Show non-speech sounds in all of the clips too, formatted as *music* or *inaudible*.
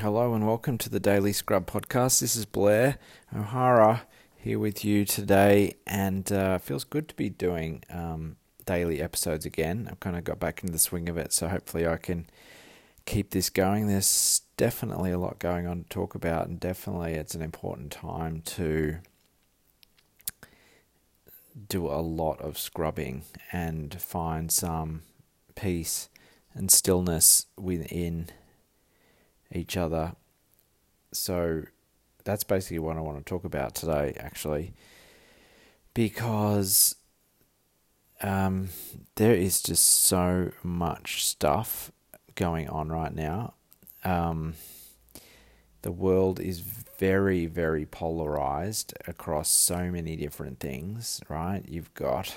Hello and welcome to the Daily Scrub Podcast. This is Blair O'Hara here with you today, and uh, feels good to be doing um, daily episodes again. I've kind of got back into the swing of it, so hopefully I can keep this going. There's definitely a lot going on to talk about, and definitely it's an important time to do a lot of scrubbing and find some peace and stillness within each other. So that's basically what I want to talk about today, actually, because um, there is just so much stuff going on right now. Um, the world is very, very polarized across so many different things, right? You've got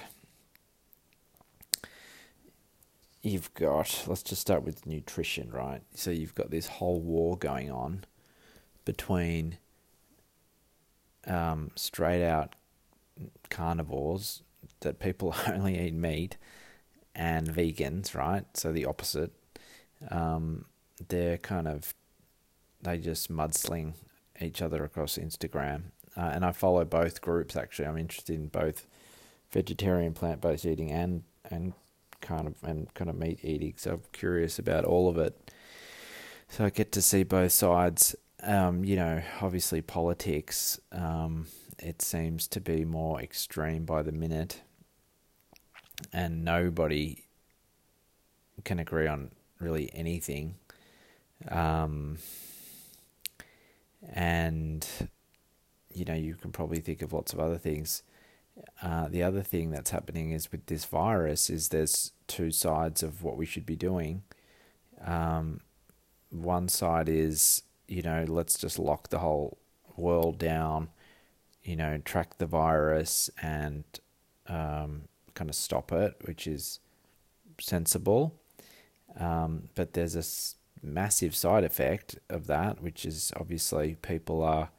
you've got, let's just start with nutrition, right? So you've got this whole war going on between um, straight out carnivores that people *laughs* only eat meat and vegans, right? So the opposite. Um, they're kind of, they just mudsling each other across Instagram. Uh, and I follow both groups actually. I'm interested in both vegetarian plant based eating and, and kind of and kind of meat eating. So I'm curious about all of it. So I get to see both sides. Um, you know, obviously politics. Um, it seems to be more extreme by the minute, and nobody can agree on really anything. Um, and you know, you can probably think of lots of other things uh, the other thing that's happening is with this virus is there's two sides of what we should be doing. Um, one side is you know let's just lock the whole world down, you know track the virus and um, kind of stop it, which is sensible. Um, but there's a massive side effect of that, which is obviously people are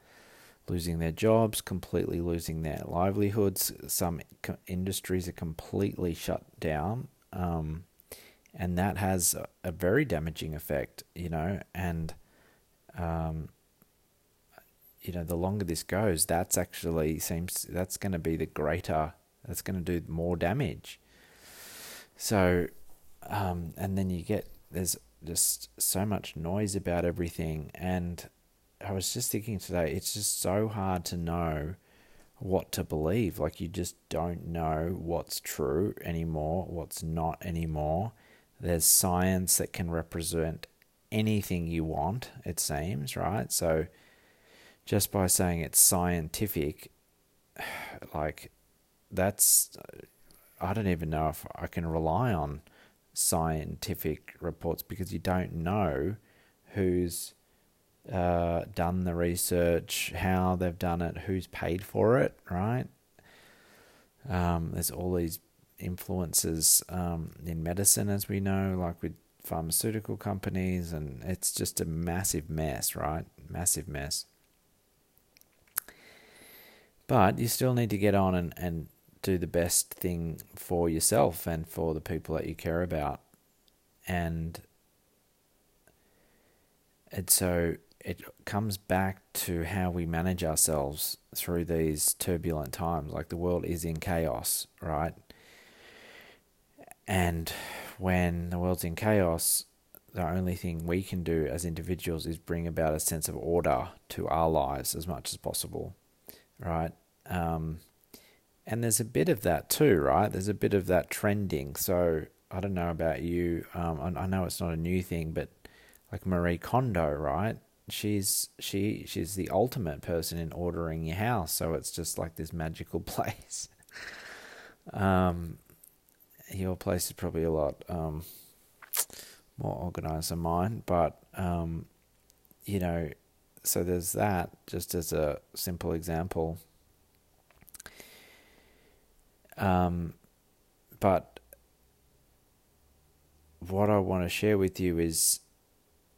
losing their jobs, completely losing their livelihoods. Some industries are completely shut down. Um, and that has a, a, very damaging effect, you know, and, um, you know, the longer this goes, that's actually seems that's going to be the greater, that's going to do more damage. So, um, and then you get, there's just so much noise about everything. And, I was just thinking today, it's just so hard to know what to believe. Like, you just don't know what's true anymore, what's not anymore. There's science that can represent anything you want, it seems, right? So, just by saying it's scientific, *sighs* like, that's, uh, I don't even know if I can rely on scientific reports because you don't know who's uh, done the research, how they've done it, who's paid for it, right? Um, there's all these influences um, in medicine, as we know, like with pharmaceutical companies, and it's just a massive mess, right? Massive mess. But you still need to get on and, and do the best thing for yourself and for the people that you care about. And and so it comes back to how we manage ourselves through these turbulent times. Like the world is in chaos, right? And when the world's in chaos, the only thing we can do as individuals is bring about a sense of order to our lives as much as possible, right? Um, and there's a bit of that too, right? There's a bit of that trending. So I don't know about you. Um, I, I know it's not a new thing, but like Marie Kondo, right? She's she she's the ultimate person in ordering your house. So it's just like this magical *laughs* place. um, your place is probably a lot um, more organized than mine, but um, you know, so there's that. Just as a simple example. Um, but what I want to share with you is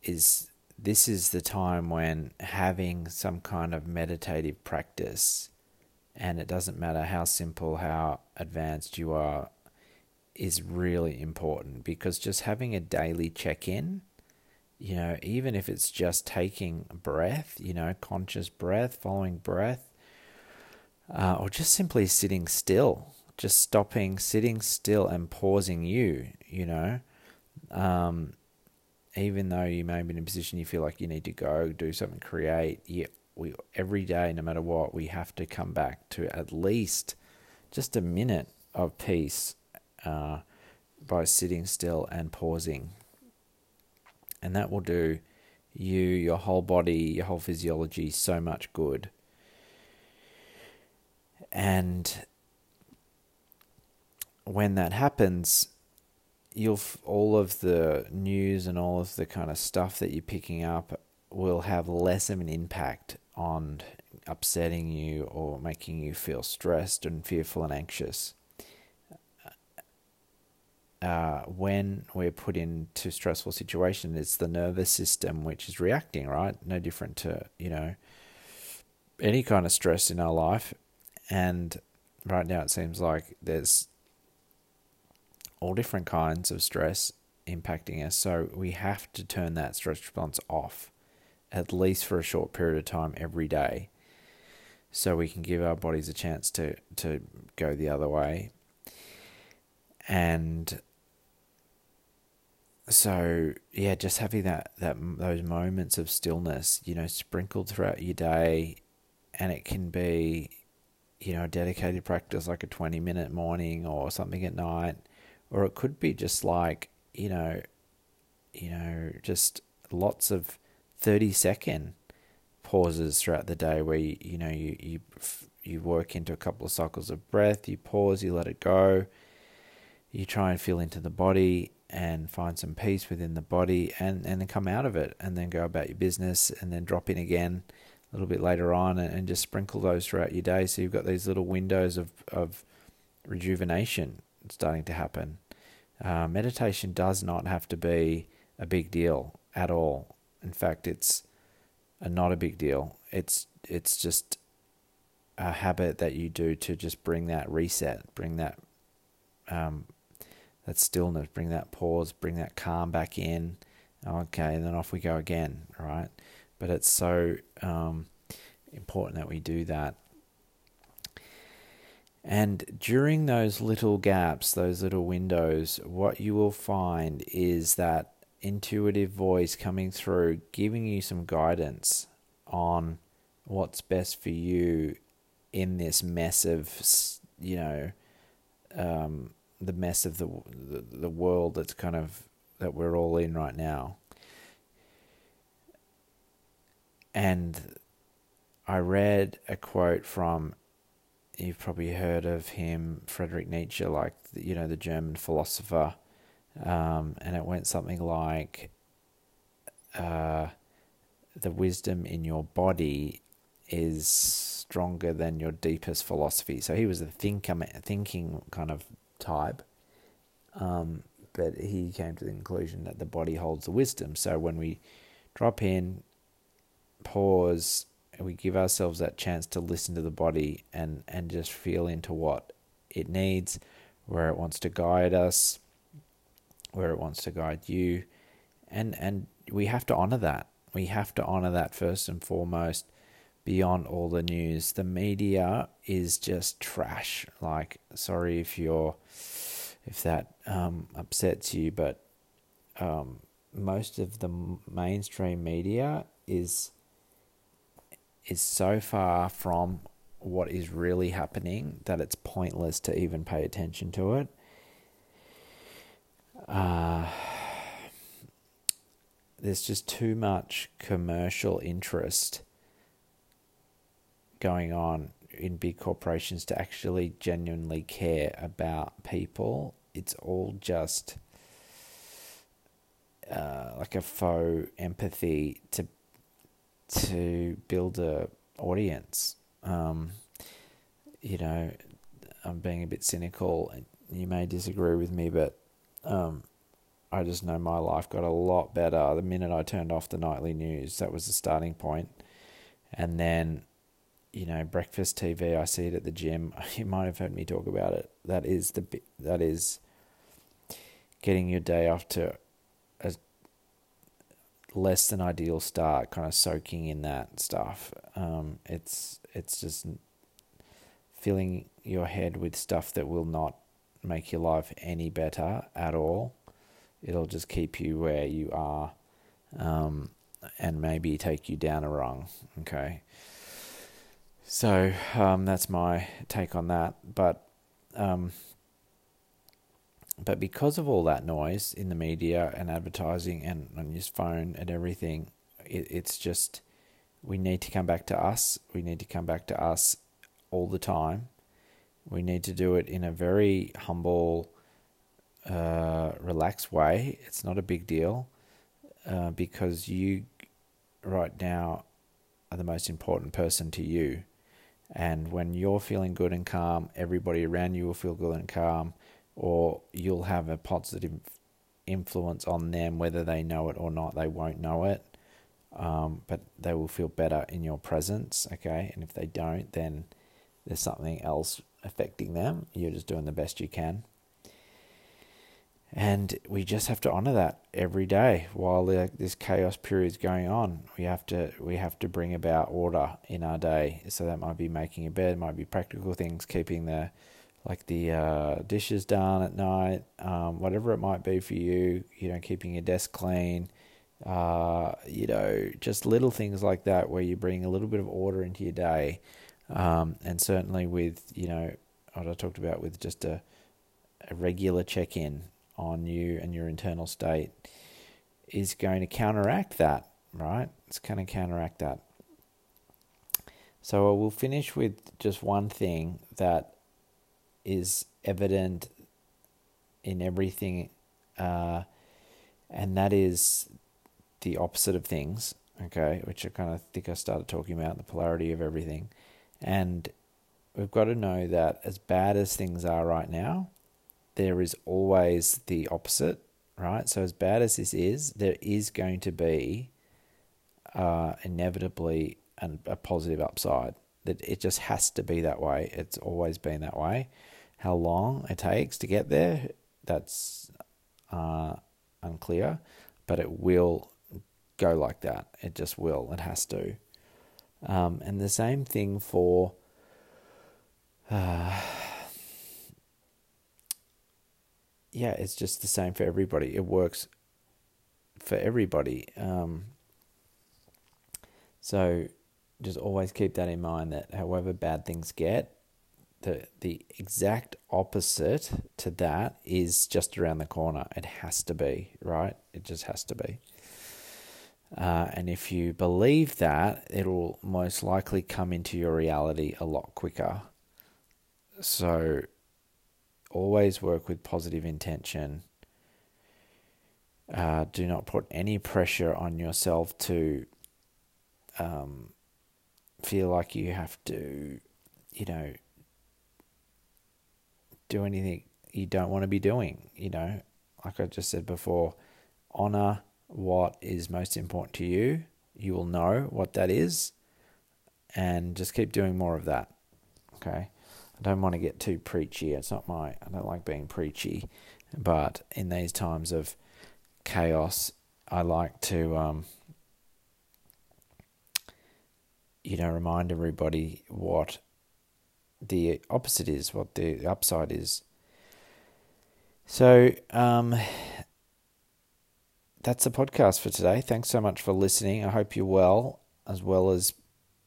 is this is the time when having some kind of meditative practice, and it doesn't matter how simple, how advanced you are, is really important because just having a daily check in you know, even if it's just taking breath, you know, conscious breath, following breath, uh, or just simply sitting still, just stopping, sitting still, and pausing you, you know. Um, even though you may be in a position you feel like you need to go do something, create, yeah, we every day, no matter what, we have to come back to at least just a minute of peace uh, by sitting still and pausing and that will do you, your whole body, your whole physiology so much good. And when that happens, you'll all of the news and all of the kind of stuff that you're picking up will have less of an impact on upsetting you or making you feel stressed and fearful and anxious uh, when we're put into stressful situation, it's the nervous system which is reacting, right? No different to you know any kind of stress in our life. And right now, it seems like there's all different kinds of stress impacting us. So we have to turn that stress response off, at least for a short period of time every day, so we can give our bodies a chance to to go the other way. And so yeah, just having that that those moments of stillness, you know, sprinkled throughout your day, and it can be, you know, a dedicated practice like a twenty minute morning or something at night, or it could be just like you know, you know, just lots of thirty second pauses throughout the day where you you know you you you work into a couple of cycles of breath, you pause, you let it go, you try and feel into the body and find some peace within the body and, and then come out of it and then go about your business and then drop in again a little bit later on and, and just sprinkle those throughout your day. So you've got these little windows of, of rejuvenation starting to happen. Uh, meditation does not have to be a big deal at all. In fact, it's a, not a big deal. It's it's just a habit that you do to just bring that reset, bring that um, that stillness, bring that pause, bring that calm back in. Okay, and then off we go again, right? But it's so um, important that we do that. And during those little gaps, those little windows, what you will find is that intuitive voice coming through, giving you some guidance on what's best for you in this mess of, you know, um, the mess of the, the the world that's kind of that we're all in right now. And I read a quote from you've probably heard of him, Frederick Nietzsche, like you know the German philosopher, um, and it went something like, uh, "The wisdom in your body is stronger than your deepest philosophy." So he was a thinker, thinking kind of type. Um, but he came to the conclusion that the body holds the wisdom. So when we drop in, pause, and we give ourselves that chance to listen to the body and, and just feel into what it needs, where it wants to guide us, where it wants to guide you. And, and we have to honor that. We have to honor that first and foremost beyond all the news. The media is just trash. Like, sorry if you're if that um, upsets you, but um, most of the mainstream media is is so far from what is really happening that it's pointless to even pay attention to it. Uh, there's just too much commercial interest going on in big corporations to actually genuinely care about people. It's all just uh, like a faux empathy to to build a audience. Um, you know, I'm being a bit cynical. You may disagree with me, but um, I just know my life got a lot better the minute I turned off the nightly news. That was the starting point, and then you know, breakfast TV. I see it at the gym. *laughs* You might have heard me talk about it. That is the that is getting your day off to less than ideal start, kind of soaking in that stuff. Um, it's it's just filling your head with stuff that will not make your life any better at all. It'll just keep you where you are, um, and maybe take you down a rung. Okay. So um, that's my take on that. But um, but because of all that noise in the media and advertising and on your phone and everything, it, it's just we need to come back to us. We need to come back to us all the time. We need to do it in a very humble, uh, relaxed way. It's not a big deal uh, because you, right now, are the most important person to you. And when you're feeling good and calm, everybody around you will feel good and calm or you'll have a positive influence on them, whether they know it or not. They won't know it, um, but they will feel better in your presence. Okay, and if they don't, then there's something else affecting them. You're just doing the best you can. And we just have to honor that every day while this chaos period is going on. We have to we have to bring about order in our day. So that might be making a bed, might be practical things, keeping the like the uh, dishes done at night, um, whatever it might be for you, you know, keeping your desk clean, uh, you know, just little things like that where you bring a little bit of order into your day. Um, and certainly with, you know, what I talked about with just a, a regular check in on you and your internal state is going to counteract that, right? It's going to counteract that. So I will finish with just one thing that is evident in everything, uh, and that is the opposite of things. Okay, which I kind of think I started talking about the polarity of everything, and we've got to know that as bad as things are right now, there is always the opposite, right? So as bad as this is, there is going to be uh, inevitably an, a positive upside. That it just has to be that way. It's always been that way. How long it takes to get there, that's uh, unclear, but it will go like that. It just will. It has to. Um, and the same thing for. Uh, yeah, it's just the same for everybody. It works for everybody. Um, so just always keep that in mind that however bad things get, the the exact opposite to that is just around the corner. It has to be right. It just has to be. Uh, and if you believe that, it'll most likely come into your reality a lot quicker. So, always work with positive intention. Uh, do not put any pressure on yourself to um, feel like you have to, you know, do anything you don't want to be doing. You know, like I just said before, honor what is most important to you. You will know what that is, and just keep doing more of that. Okay. I don't want to get too preachy. It's not my, I don't like being preachy. But in these times of chaos, I like to, um, you know, remind everybody what the opposite is, what the upside is. So, um, that's the podcast for today. Thanks so much for listening. I hope you're well, as well as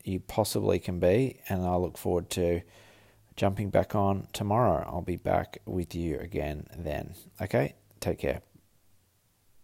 you possibly can be, and I look forward to jumping back on tomorrow. I'll be back with you again then. Okay, take care.